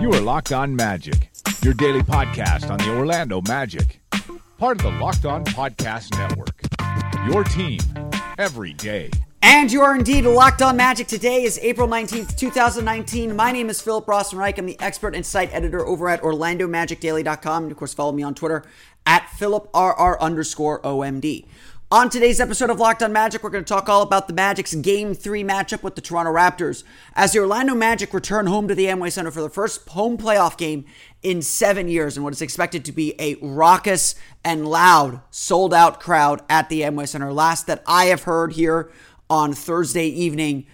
You are Locked On Magic, your daily podcast on the Orlando Magic, part of the Locked On Podcast Network. Your team every day. And you are indeed locked on magic. Today is April 19th, 2019. My name is Philip Rossman-Reich. I'm the expert and site editor over at OrlandoMagicDaily.com. And of course, follow me on Twitter at PhilipRR underscore OMD. On today's episode of Locked on Magic, we're going to talk all about the Magic's Game 3 matchup with the Toronto Raptors as the Orlando Magic return home to the Amway Center for the first home playoff game in seven years and what is expected to be a raucous and loud, sold out crowd at the Amway Center. Last that I have heard here on Thursday evening,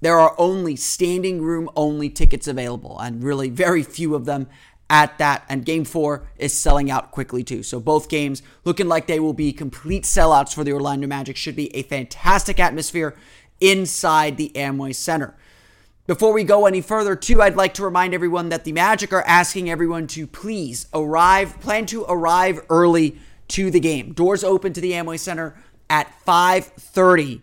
there are only standing room only tickets available and really very few of them at that. And game four is selling out quickly too. So both games looking like they will be complete sellouts for the Orlando Magic. Should be a fantastic atmosphere inside the Amway Center. Before we go any further, too, I'd like to remind everyone that the Magic are asking everyone to please arrive, plan to arrive early to the game. Doors open to the Amway Center at 5:30.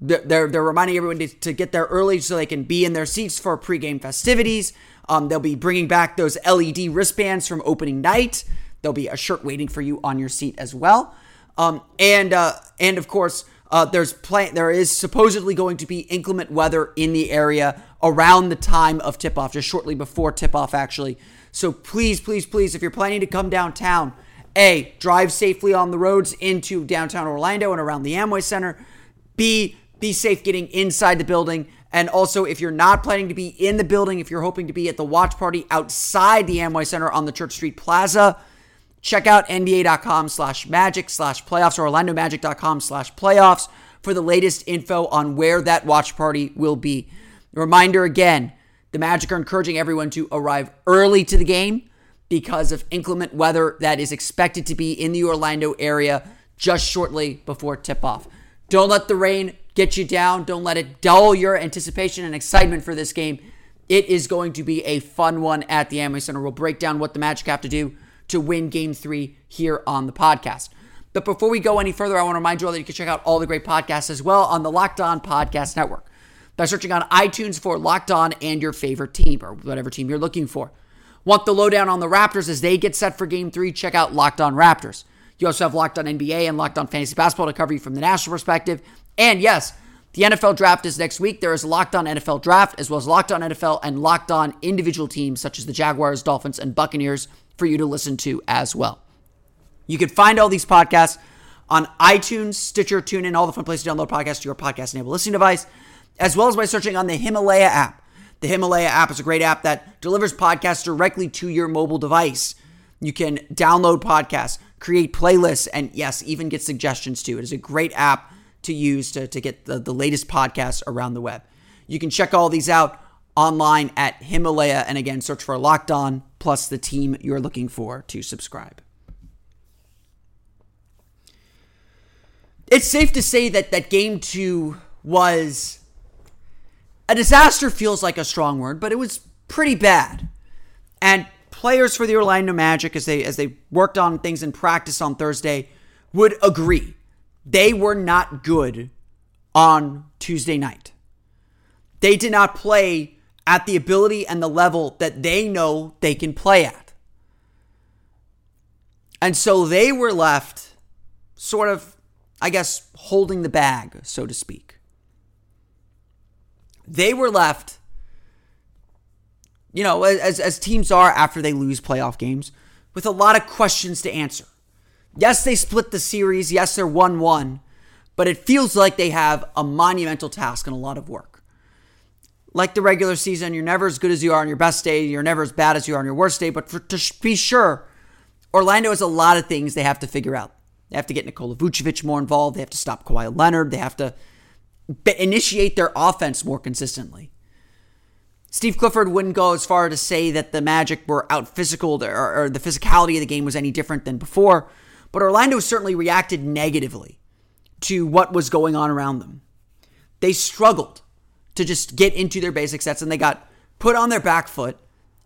They're, they're reminding everyone to, to get there early so they can be in their seats for pregame festivities. Um, they'll be bringing back those LED wristbands from opening night. There'll be a shirt waiting for you on your seat as well. Um, and uh, and of course, uh, there's play- there is supposedly going to be inclement weather in the area around the time of tip off, just shortly before tip off, actually. So please, please, please, if you're planning to come downtown, A, drive safely on the roads into downtown Orlando and around the Amway Center. B, be safe getting inside the building. And also, if you're not planning to be in the building, if you're hoping to be at the watch party outside the Amway Center on the Church Street Plaza, check out nba.com slash magic slash playoffs or orlandomagic.com slash playoffs for the latest info on where that watch party will be. Reminder again, the Magic are encouraging everyone to arrive early to the game because of inclement weather that is expected to be in the Orlando area just shortly before tip off. Don't let the rain get you down. Don't let it dull your anticipation and excitement for this game. It is going to be a fun one at the Amway Center. We'll break down what the Magic have to do to win game three here on the podcast. But before we go any further, I want to remind you all that you can check out all the great podcasts as well on the Locked On Podcast Network by searching on iTunes for Locked On and your favorite team or whatever team you're looking for. Want the lowdown on the Raptors as they get set for game three? Check out Locked On Raptors. You also have Locked On NBA and Locked On Fantasy Basketball to cover you from the national perspective. And yes, the NFL draft is next week. There is Locked On NFL Draft, as well as Locked On NFL and Locked On individual teams such as the Jaguars, Dolphins, and Buccaneers for you to listen to as well. You can find all these podcasts on iTunes, Stitcher, TuneIn, all the fun places to download podcasts to your podcast enabled listening device, as well as by searching on the Himalaya app. The Himalaya app is a great app that delivers podcasts directly to your mobile device. You can download podcasts, create playlists, and yes, even get suggestions too. It is a great app to use to, to get the, the latest podcasts around the web. You can check all these out online at Himalaya. And again, search for Locked On plus the team you're looking for to subscribe. It's safe to say that that game two was a disaster feels like a strong word, but it was pretty bad. And players for the Orlando Magic as they as they worked on things in practice on Thursday would agree. They were not good on Tuesday night. They did not play at the ability and the level that they know they can play at. And so they were left sort of, I guess, holding the bag, so to speak. They were left, you know, as, as teams are after they lose playoff games, with a lot of questions to answer. Yes, they split the series. Yes, they're 1 1, but it feels like they have a monumental task and a lot of work. Like the regular season, you're never as good as you are on your best day. You're never as bad as you are on your worst day. But for, to be sure, Orlando has a lot of things they have to figure out. They have to get Nikola Vucevic more involved. They have to stop Kawhi Leonard. They have to initiate their offense more consistently. Steve Clifford wouldn't go as far to say that the Magic were out physical or, or the physicality of the game was any different than before, but Orlando certainly reacted negatively to what was going on around them. They struggled to just get into their basic sets and they got put on their back foot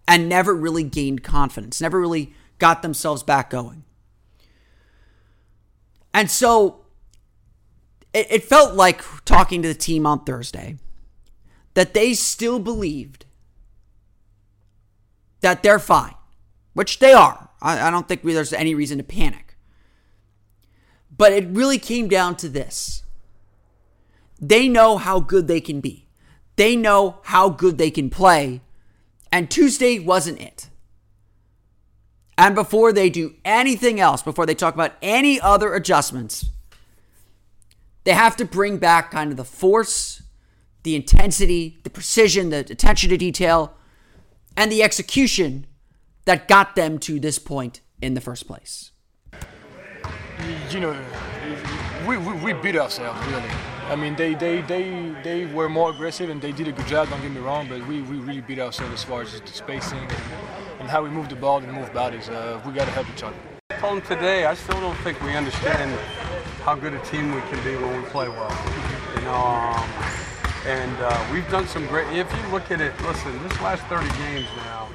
and never really gained confidence, never really got themselves back going. And so it, it felt like talking to the team on Thursday that they still believed that they're fine, which they are. I, I don't think there's any reason to panic. But it really came down to this they know how good they can be, they know how good they can play. And Tuesday wasn't it. And before they do anything else, before they talk about any other adjustments, they have to bring back kind of the force, the intensity, the precision, the attention to detail, and the execution that got them to this point in the first place. You know, we, we, we beat ourselves, really. I mean, they, they, they, they were more aggressive and they did a good job, don't get me wrong, but we, we really beat ourselves as far as the spacing and, and how we move the ball and move bodies. Uh, we got to help each other. I today, I still don't think we understand how good a team we can be when we play well. Know, um, and uh, we've done some great. If you look at it, listen, this last 30 games now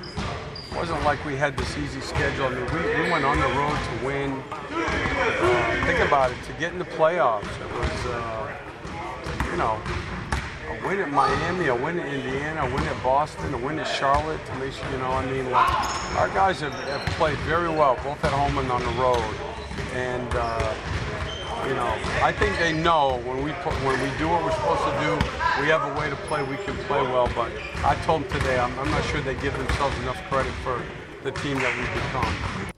wasn't like we had this easy schedule. I mean, we, we went on the road to win. Uh, think about it, to get in the playoffs. It was, uh, you know, a win at Miami, a win at Indiana, a win at Boston, a win at Charlotte. To make sure, you know, I mean, like, our guys have, have played very well, both at home and on the road. And uh, you know, I think they know when we put, when we do what we're supposed to do, we have a way to play. We can play well. But I told them today, I'm, I'm not sure they give themselves enough credit for the team that we've become.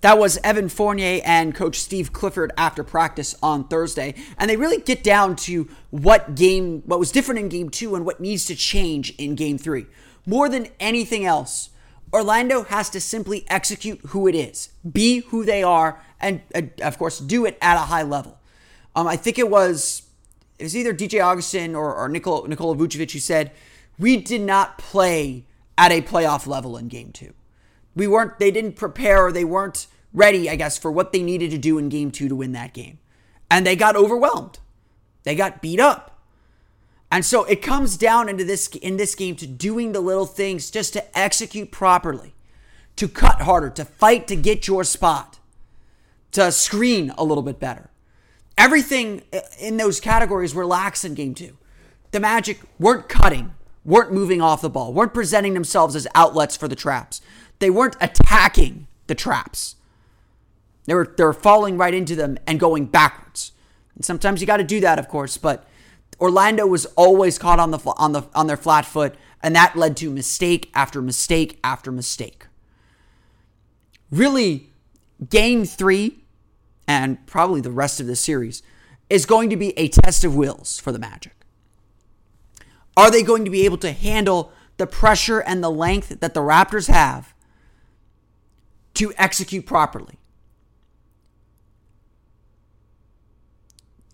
That was Evan Fournier and Coach Steve Clifford after practice on Thursday. And they really get down to what game, what was different in game two and what needs to change in game three. More than anything else, Orlando has to simply execute who it is, be who they are, and of course do it at a high level. Um, I think it was it was either DJ Augustin or, or Nikola, Nikola Vucevic who said we did not play at a playoff level in Game Two. We weren't. They didn't prepare. or They weren't ready, I guess, for what they needed to do in Game Two to win that game, and they got overwhelmed. They got beat up. And so it comes down into this in this game to doing the little things just to execute properly, to cut harder, to fight to get your spot to screen a little bit better. Everything uh, in those categories were lax in game two. The Magic weren't cutting, weren't moving off the ball, weren't presenting themselves as outlets for the traps. They weren't attacking the traps. They were they were falling right into them and going backwards. And sometimes you got to do that, of course, but Orlando was always caught on the on the on their flat foot, and that led to mistake after mistake after mistake. Really, game three and probably the rest of the series is going to be a test of wills for the Magic. Are they going to be able to handle the pressure and the length that the Raptors have to execute properly?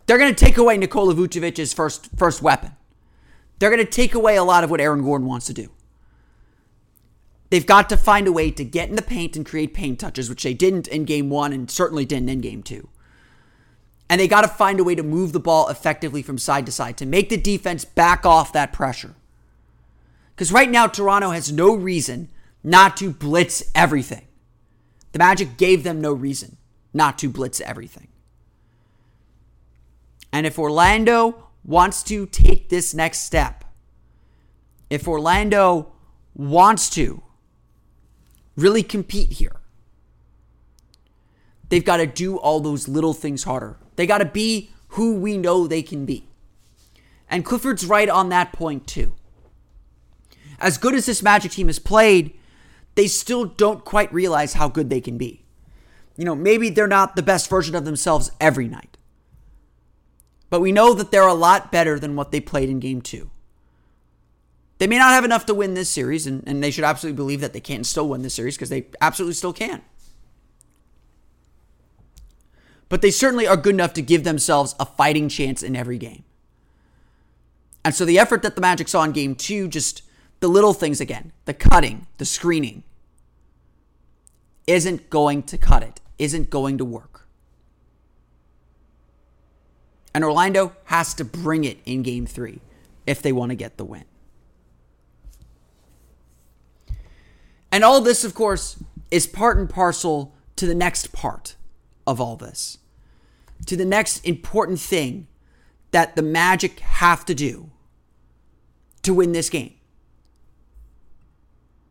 They're going to take away Nikola Vucevic's first first weapon. They're going to take away a lot of what Aaron Gordon wants to do. They've got to find a way to get in the paint and create paint touches, which they didn't in game one and certainly didn't in game two. And they got to find a way to move the ball effectively from side to side to make the defense back off that pressure. Because right now, Toronto has no reason not to blitz everything. The Magic gave them no reason not to blitz everything. And if Orlando wants to take this next step, if Orlando wants to really compete here. They've got to do all those little things harder. They got to be who we know they can be. And Clifford's right on that point, too. As good as this Magic team has played, they still don't quite realize how good they can be. You know, maybe they're not the best version of themselves every night. But we know that they're a lot better than what they played in game two. They may not have enough to win this series, and, and they should absolutely believe that they can still win this series because they absolutely still can. But they certainly are good enough to give themselves a fighting chance in every game. And so the effort that the Magic saw in game two, just the little things again, the cutting, the screening, isn't going to cut it, isn't going to work. And Orlando has to bring it in game three if they want to get the win. And all this, of course, is part and parcel to the next part of all this, to the next important thing that the Magic have to do to win this game.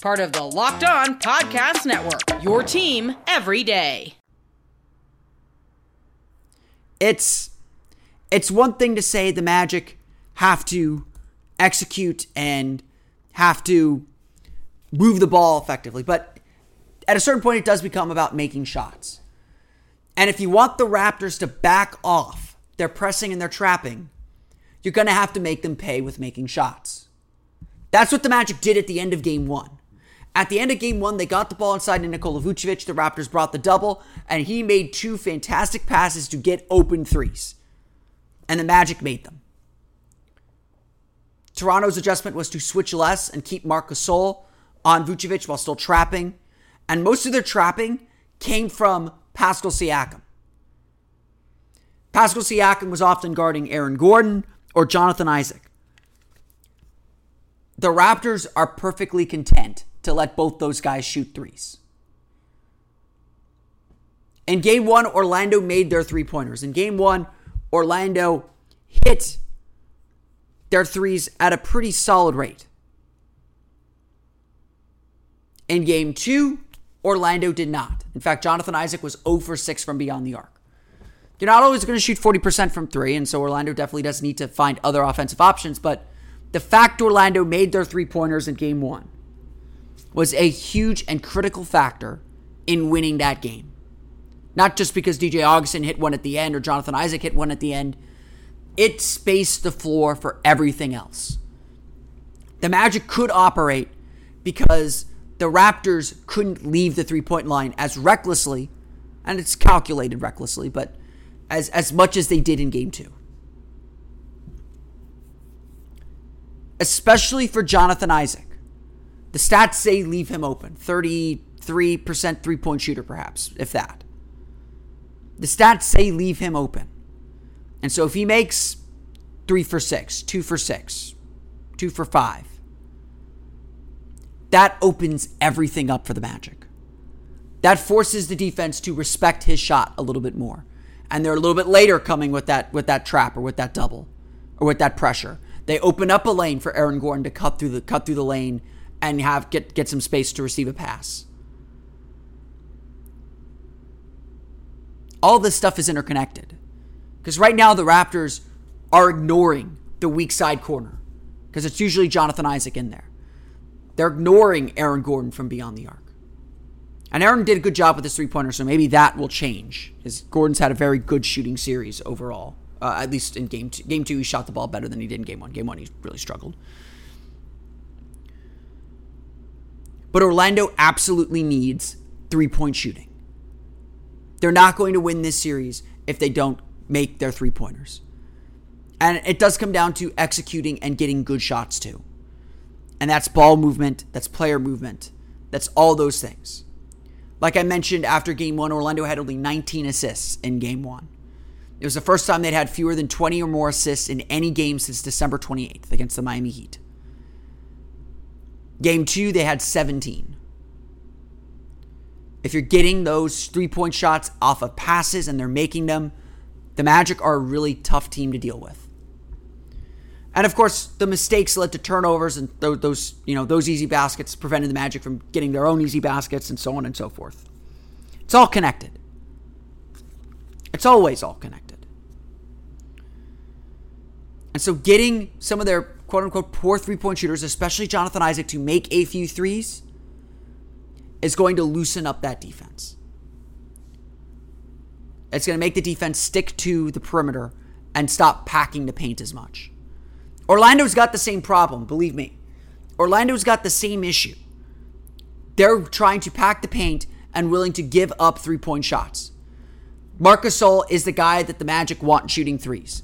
Part of the Locked On Podcast Network, your team every day. It's it's one thing to say the Magic have to execute and have to move the ball effectively, but at a certain point it does become about making shots. And if you want the Raptors to back off their pressing and their trapping, you're going to have to make them pay with making shots. That's what the Magic did at the end of game one. At the end of game one, they got the ball inside to Nikola Vucevic. The Raptors brought the double, and he made two fantastic passes to get open threes. And the Magic made them. Toronto's adjustment was to switch less and keep Marc Gasol on Vucevic while still trapping. And most of their trapping came from Pascal Siakam. Pascal Siakam was often guarding Aaron Gordon or Jonathan Isaac. The Raptors are perfectly content to let both those guys shoot threes. In game one, Orlando made their three pointers. In game one, Orlando hit their threes at a pretty solid rate. In game two, Orlando did not. In fact, Jonathan Isaac was 0 for 6 from beyond the arc. You're not always going to shoot 40% from three, and so Orlando definitely does need to find other offensive options. But the fact Orlando made their three pointers in game one was a huge and critical factor in winning that game. Not just because DJ Augustin hit one at the end or Jonathan Isaac hit one at the end, it spaced the floor for everything else. The Magic could operate because the Raptors couldn't leave the three point line as recklessly, and it's calculated recklessly, but as, as much as they did in game two. Especially for Jonathan Isaac. The stats say leave him open 33% three point shooter, perhaps, if that. The stats say leave him open. And so if he makes three for six, two for six, two for five, that opens everything up for the Magic. That forces the defense to respect his shot a little bit more. And they're a little bit later coming with that with that trap or with that double or with that pressure. They open up a lane for Aaron Gordon to cut through the cut through the lane and have get get some space to receive a pass. All this stuff is interconnected. Because right now the Raptors are ignoring the weak side corner because it's usually Jonathan Isaac in there. They're ignoring Aaron Gordon from beyond the arc. And Aaron did a good job with his three pointer, so maybe that will change. Because Gordon's had a very good shooting series overall. Uh, at least in game two. Game two, he shot the ball better than he did in game one. Game one, he really struggled. But Orlando absolutely needs three point shooting. They're not going to win this series if they don't make their three pointers. And it does come down to executing and getting good shots too. And that's ball movement, that's player movement, that's all those things. Like I mentioned after game one, Orlando had only 19 assists in game one. It was the first time they'd had fewer than 20 or more assists in any game since December 28th against the Miami Heat. Game two, they had 17. If you're getting those three point shots off of passes and they're making them, the Magic are a really tough team to deal with. And of course, the mistakes led to turnovers, and those you know those easy baskets prevented the Magic from getting their own easy baskets, and so on and so forth. It's all connected. It's always all connected. And so, getting some of their quote unquote poor three point shooters, especially Jonathan Isaac, to make a few threes is going to loosen up that defense. It's going to make the defense stick to the perimeter and stop packing the paint as much. Orlando's got the same problem, believe me. Orlando's got the same issue. They're trying to pack the paint and willing to give up three point shots. Marcus Gasol is the guy that the Magic want shooting threes.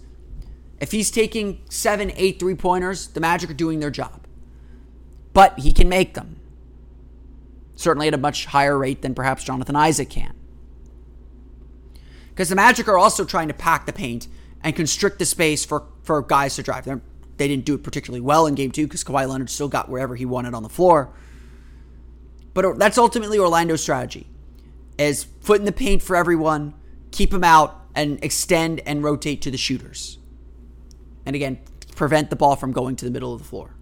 If he's taking seven, eight three pointers, the Magic are doing their job. But he can make them. Certainly at a much higher rate than perhaps Jonathan Isaac can. Because the Magic are also trying to pack the paint and constrict the space for, for guys to drive. They're, they did not do it particularly well in game two because Kawhi Leonard still got wherever he wanted on the floor. But that's ultimately Orlando's strategy is foot in the paint for everyone, keep them out, and extend and rotate to the shooters. And again, prevent the ball from going to the middle of the floor.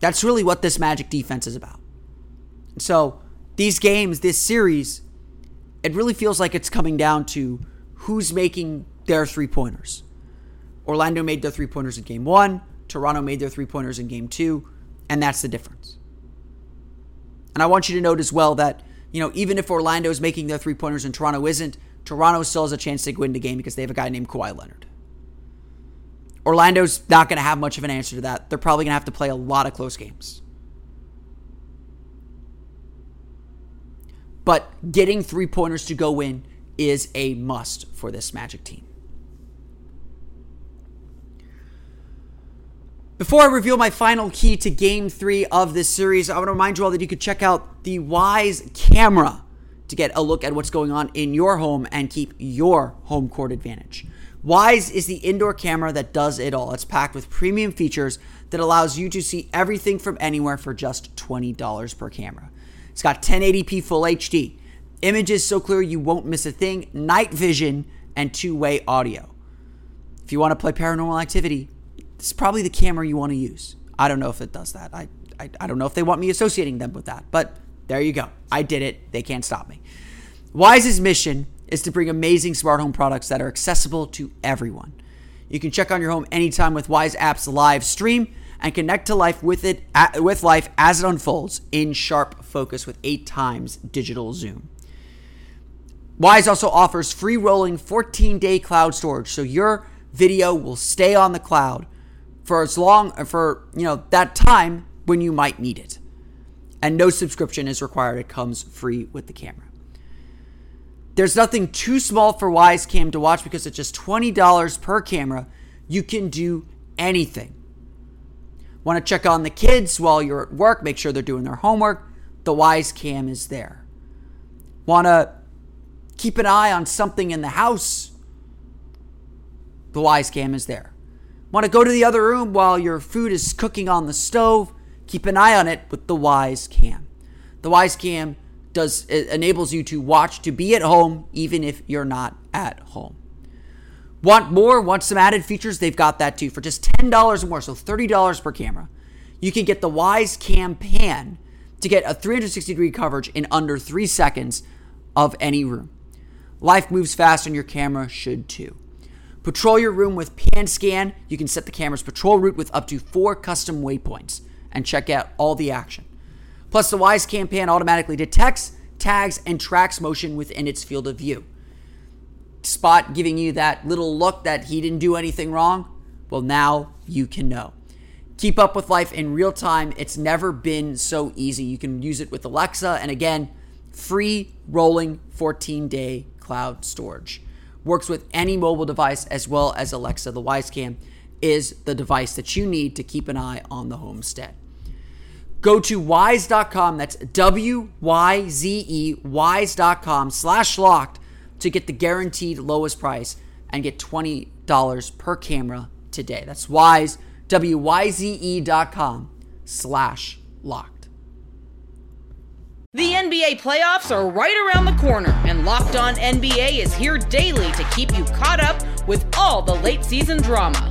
That's really what this Magic defense is about. So, these games, this series, it really feels like it's coming down to who's making their three pointers. Orlando made their three pointers in game one, Toronto made their three pointers in game two, and that's the difference. And I want you to note as well that, you know, even if Orlando is making their three pointers and Toronto isn't, Toronto still has a chance to win the game because they have a guy named Kawhi Leonard. Orlando's not going to have much of an answer to that. They're probably going to have to play a lot of close games. But getting three pointers to go in is a must for this Magic team. Before I reveal my final key to game three of this series, I want to remind you all that you could check out the Wyze camera to get a look at what's going on in your home and keep your home court advantage. Wyze is the indoor camera that does it all. It's packed with premium features that allows you to see everything from anywhere for just $20 per camera. It's got 1080p full HD, images so clear you won't miss a thing, night vision, and two way audio. If you want to play paranormal activity, this is probably the camera you want to use. I don't know if it does that. I, I, I don't know if they want me associating them with that, but there you go. I did it. They can't stop me. Wyze's mission is to bring amazing smart home products that are accessible to everyone. You can check on your home anytime with Wyze App's live stream and connect to life with it with life as it unfolds in sharp focus with 8 times digital zoom. Wyze also offers free rolling 14-day cloud storage so your video will stay on the cloud for as long for, you know, that time when you might need it. And no subscription is required. It comes free with the camera. There's nothing too small for Wyze Cam to watch because it's just $20 per camera. You can do anything. Want to check on the kids while you're at work, make sure they're doing their homework? The Wyze Cam is there. Want to keep an eye on something in the house? The Wyze Cam is there. Want to go to the other room while your food is cooking on the stove? Keep an eye on it with the Wyze Cam. The Wyze Cam does enables you to watch to be at home even if you're not at home. Want more? Want some added features? They've got that too for just $10 or more, so $30 per camera. You can get the Wyze Cam Pan to get a 360 degree coverage in under 3 seconds of any room. Life moves fast and your camera should too. Patrol your room with Pan Scan. You can set the camera's patrol route with up to 4 custom waypoints and check out all the action. Plus, the Wyze Cam Pan automatically detects, tags, and tracks motion within its field of view. Spot giving you that little look that he didn't do anything wrong? Well, now you can know. Keep up with life in real time. It's never been so easy. You can use it with Alexa, and again, free rolling 14 day cloud storage. Works with any mobile device as well as Alexa. The Wyze Cam is the device that you need to keep an eye on the homestead. Go to wyze.com. That's W Y Z E, wyze.com slash locked to get the guaranteed lowest price and get $20 per camera today. That's Wyze, W Y Z E.com slash locked. The NBA playoffs are right around the corner, and Locked On NBA is here daily to keep you caught up with all the late season drama.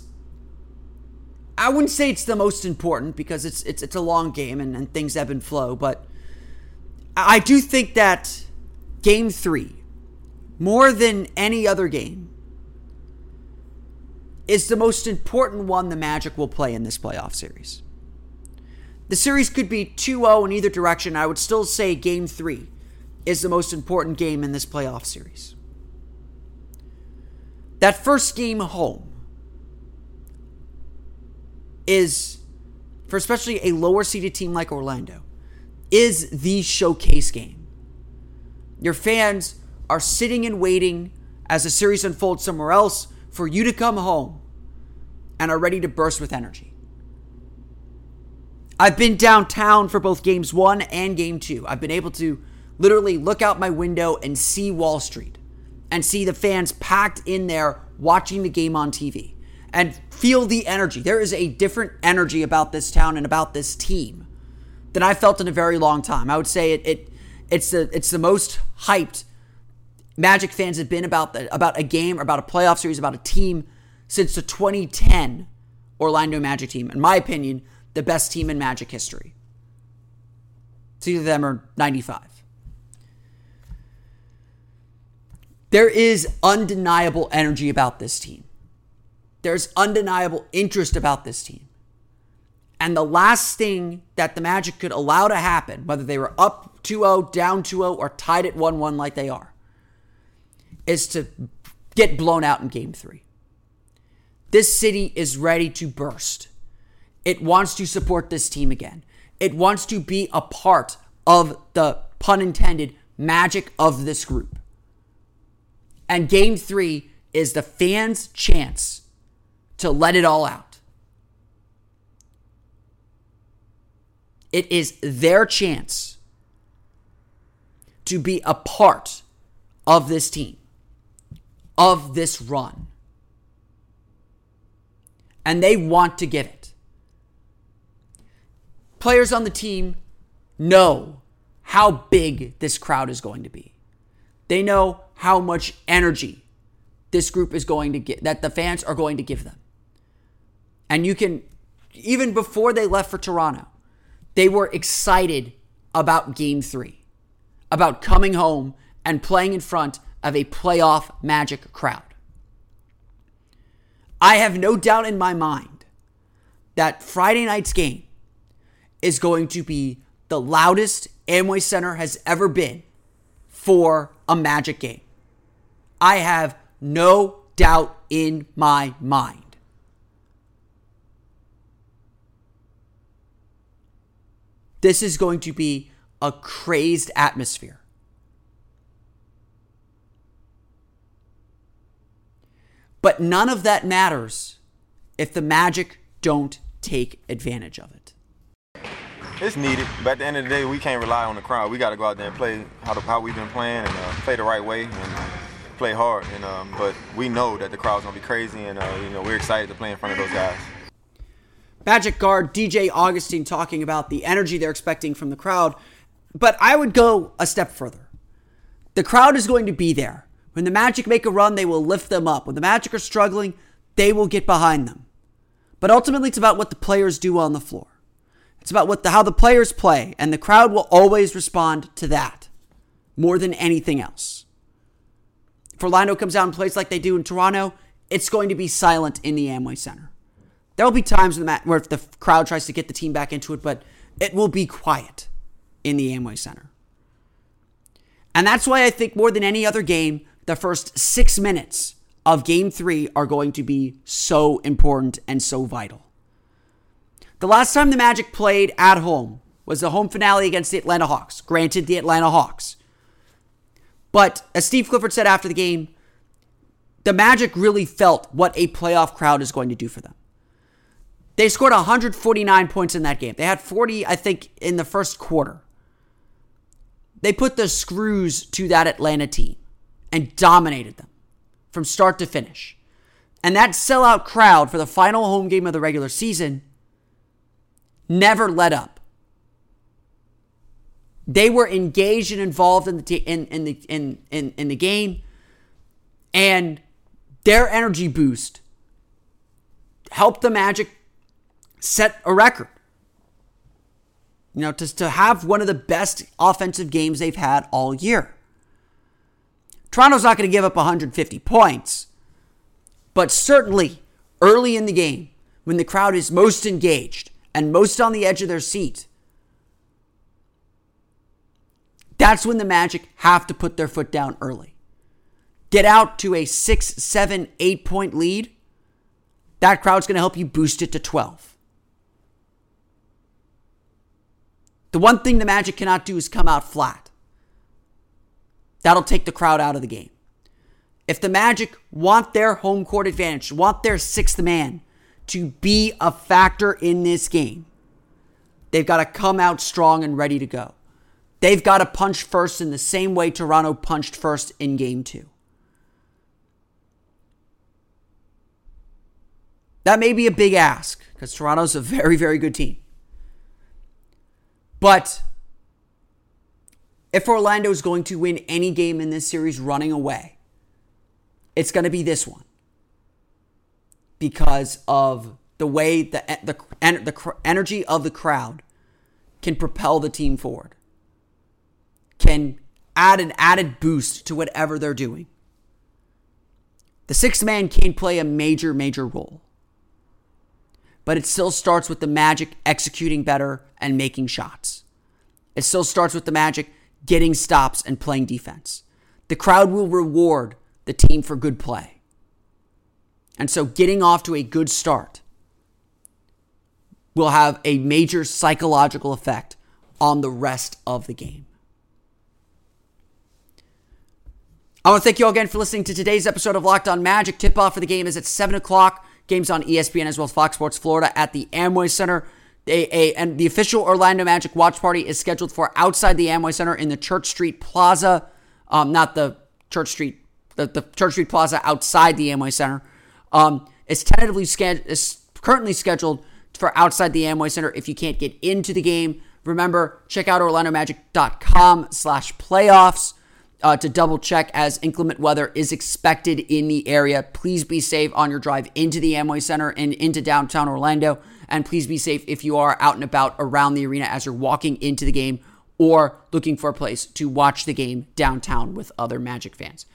I wouldn't say it's the most important because it's it's it's a long game and, and things ebb and flow, but I do think that game three, more than any other game, is the most important one the Magic will play in this playoff series. The series could be 2 0 in either direction. I would still say game three is the most important game in this playoff series. That first game home is, for especially a lower seeded team like Orlando, is the showcase game. Your fans are sitting and waiting as the series unfolds somewhere else for you to come home and are ready to burst with energy. I've been downtown for both games one and game two. I've been able to literally look out my window and see Wall Street and see the fans packed in there watching the game on TV and feel the energy. There is a different energy about this town and about this team than I felt in a very long time. I would say it, it it's the it's the most hyped Magic fans have been about the, about a game, about a playoff series, about a team since the 2010 Orlando Magic team. In my opinion, the best team in Magic history. It's either them or 95. There is undeniable energy about this team. There's undeniable interest about this team. And the last thing that the Magic could allow to happen, whether they were up 2 0, down 2 0, or tied at 1 1 like they are, is to get blown out in game three. This city is ready to burst. It wants to support this team again. It wants to be a part of the pun intended magic of this group. And game three is the fans' chance to let it all out. It is their chance to be a part of this team, of this run. And they want to give it. Players on the team know how big this crowd is going to be. They know how much energy this group is going to get, that the fans are going to give them. And you can, even before they left for Toronto, they were excited about game three, about coming home and playing in front of a playoff magic crowd. I have no doubt in my mind that Friday night's game is going to be the loudest Amway Center has ever been for a magic game. I have no doubt in my mind. This is going to be a crazed atmosphere. But none of that matters if the Magic don't take advantage of it. It's needed, but at the end of the day, we can't rely on the crowd. We got to go out there and play how, the, how we've been playing and uh, play the right way and uh, play hard. And um, but we know that the crowd's gonna be crazy, and uh, you know we're excited to play in front of those guys. Magic guard DJ Augustin talking about the energy they're expecting from the crowd, but I would go a step further. The crowd is going to be there. When the Magic make a run, they will lift them up. When the Magic are struggling, they will get behind them. But ultimately, it's about what the players do on the floor. It's about what the, how the players play, and the crowd will always respond to that more than anything else. If Orlando comes out and plays like they do in Toronto, it's going to be silent in the Amway Center. There will be times where the crowd tries to get the team back into it, but it will be quiet in the Amway Center. And that's why I think more than any other game, the first six minutes of game three are going to be so important and so vital. The last time the Magic played at home was the home finale against the Atlanta Hawks. Granted, the Atlanta Hawks. But as Steve Clifford said after the game, the Magic really felt what a playoff crowd is going to do for them. They scored 149 points in that game. They had 40, I think, in the first quarter. They put the screws to that Atlanta team and dominated them from start to finish. And that sellout crowd for the final home game of the regular season never let up. They were engaged and involved in the t- in, in the in, in in the game, and their energy boost helped the Magic set a record. You know, to, to have one of the best offensive games they've had all year. Toronto's not going to give up 150 points, but certainly early in the game, when the crowd is most engaged and most on the edge of their seat, that's when the Magic have to put their foot down early. Get out to a six, seven, eight point lead. That crowd's going to help you boost it to 12. The one thing the Magic cannot do is come out flat. That'll take the crowd out of the game. If the Magic want their home court advantage, want their sixth man to be a factor in this game, they've got to come out strong and ready to go. They've got to punch first in the same way Toronto punched first in game two. That may be a big ask because Toronto's a very, very good team. But if Orlando is going to win any game in this series running away, it's going to be this one. Because of the way the, the, the energy of the crowd can propel the team forward, can add an added boost to whatever they're doing. The sixth man can play a major, major role but it still starts with the Magic executing better and making shots. It still starts with the Magic getting stops and playing defense. The crowd will reward the team for good play. And so getting off to a good start will have a major psychological effect on the rest of the game. I want to thank you all again for listening to today's episode of Locked On Magic. Tip off for the game is at 7 o'clock. Games on ESPN as well as Fox Sports Florida at the Amway Center. A, a, and the official Orlando Magic watch party is scheduled for outside the Amway Center in the Church Street Plaza, um, not the Church Street, the, the Church Street Plaza outside the Amway Center. Um, it's tentatively scheduled, is currently scheduled for outside the Amway Center. If you can't get into the game, remember check out OrlandoMagic.com/slash playoffs uh, to double check as inclement weather is expected in the area. Please be safe on your drive into the Amway Center and into downtown Orlando. And please be safe if you are out and about around the arena as you're walking into the game or looking for a place to watch the game downtown with other Magic fans.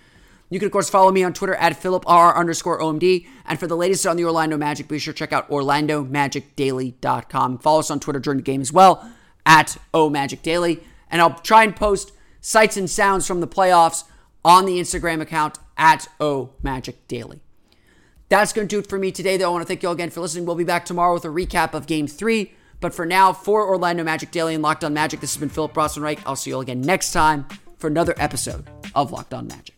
You can, of course, follow me on Twitter at PhilipR underscore OMD. And for the latest on the Orlando Magic, be sure to check out OrlandoMagicDaily.com. Follow us on Twitter during the game as well at OMagicDaily. And I'll try and post sights and sounds from the playoffs on the Instagram account at O Magic Daily. That's going to do it for me today, though. I want to thank you all again for listening. We'll be back tomorrow with a recap of Game 3. But for now, for Orlando Magic Daily and Locked On Magic, this has been Philip Rossman-Reich. I'll see you all again next time for another episode of Locked On Magic.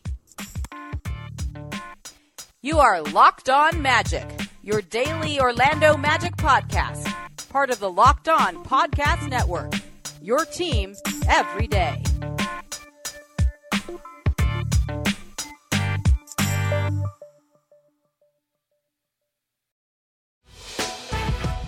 You are Locked On Magic, your daily Orlando Magic podcast, part of the Locked On Podcast Network. Your team every day.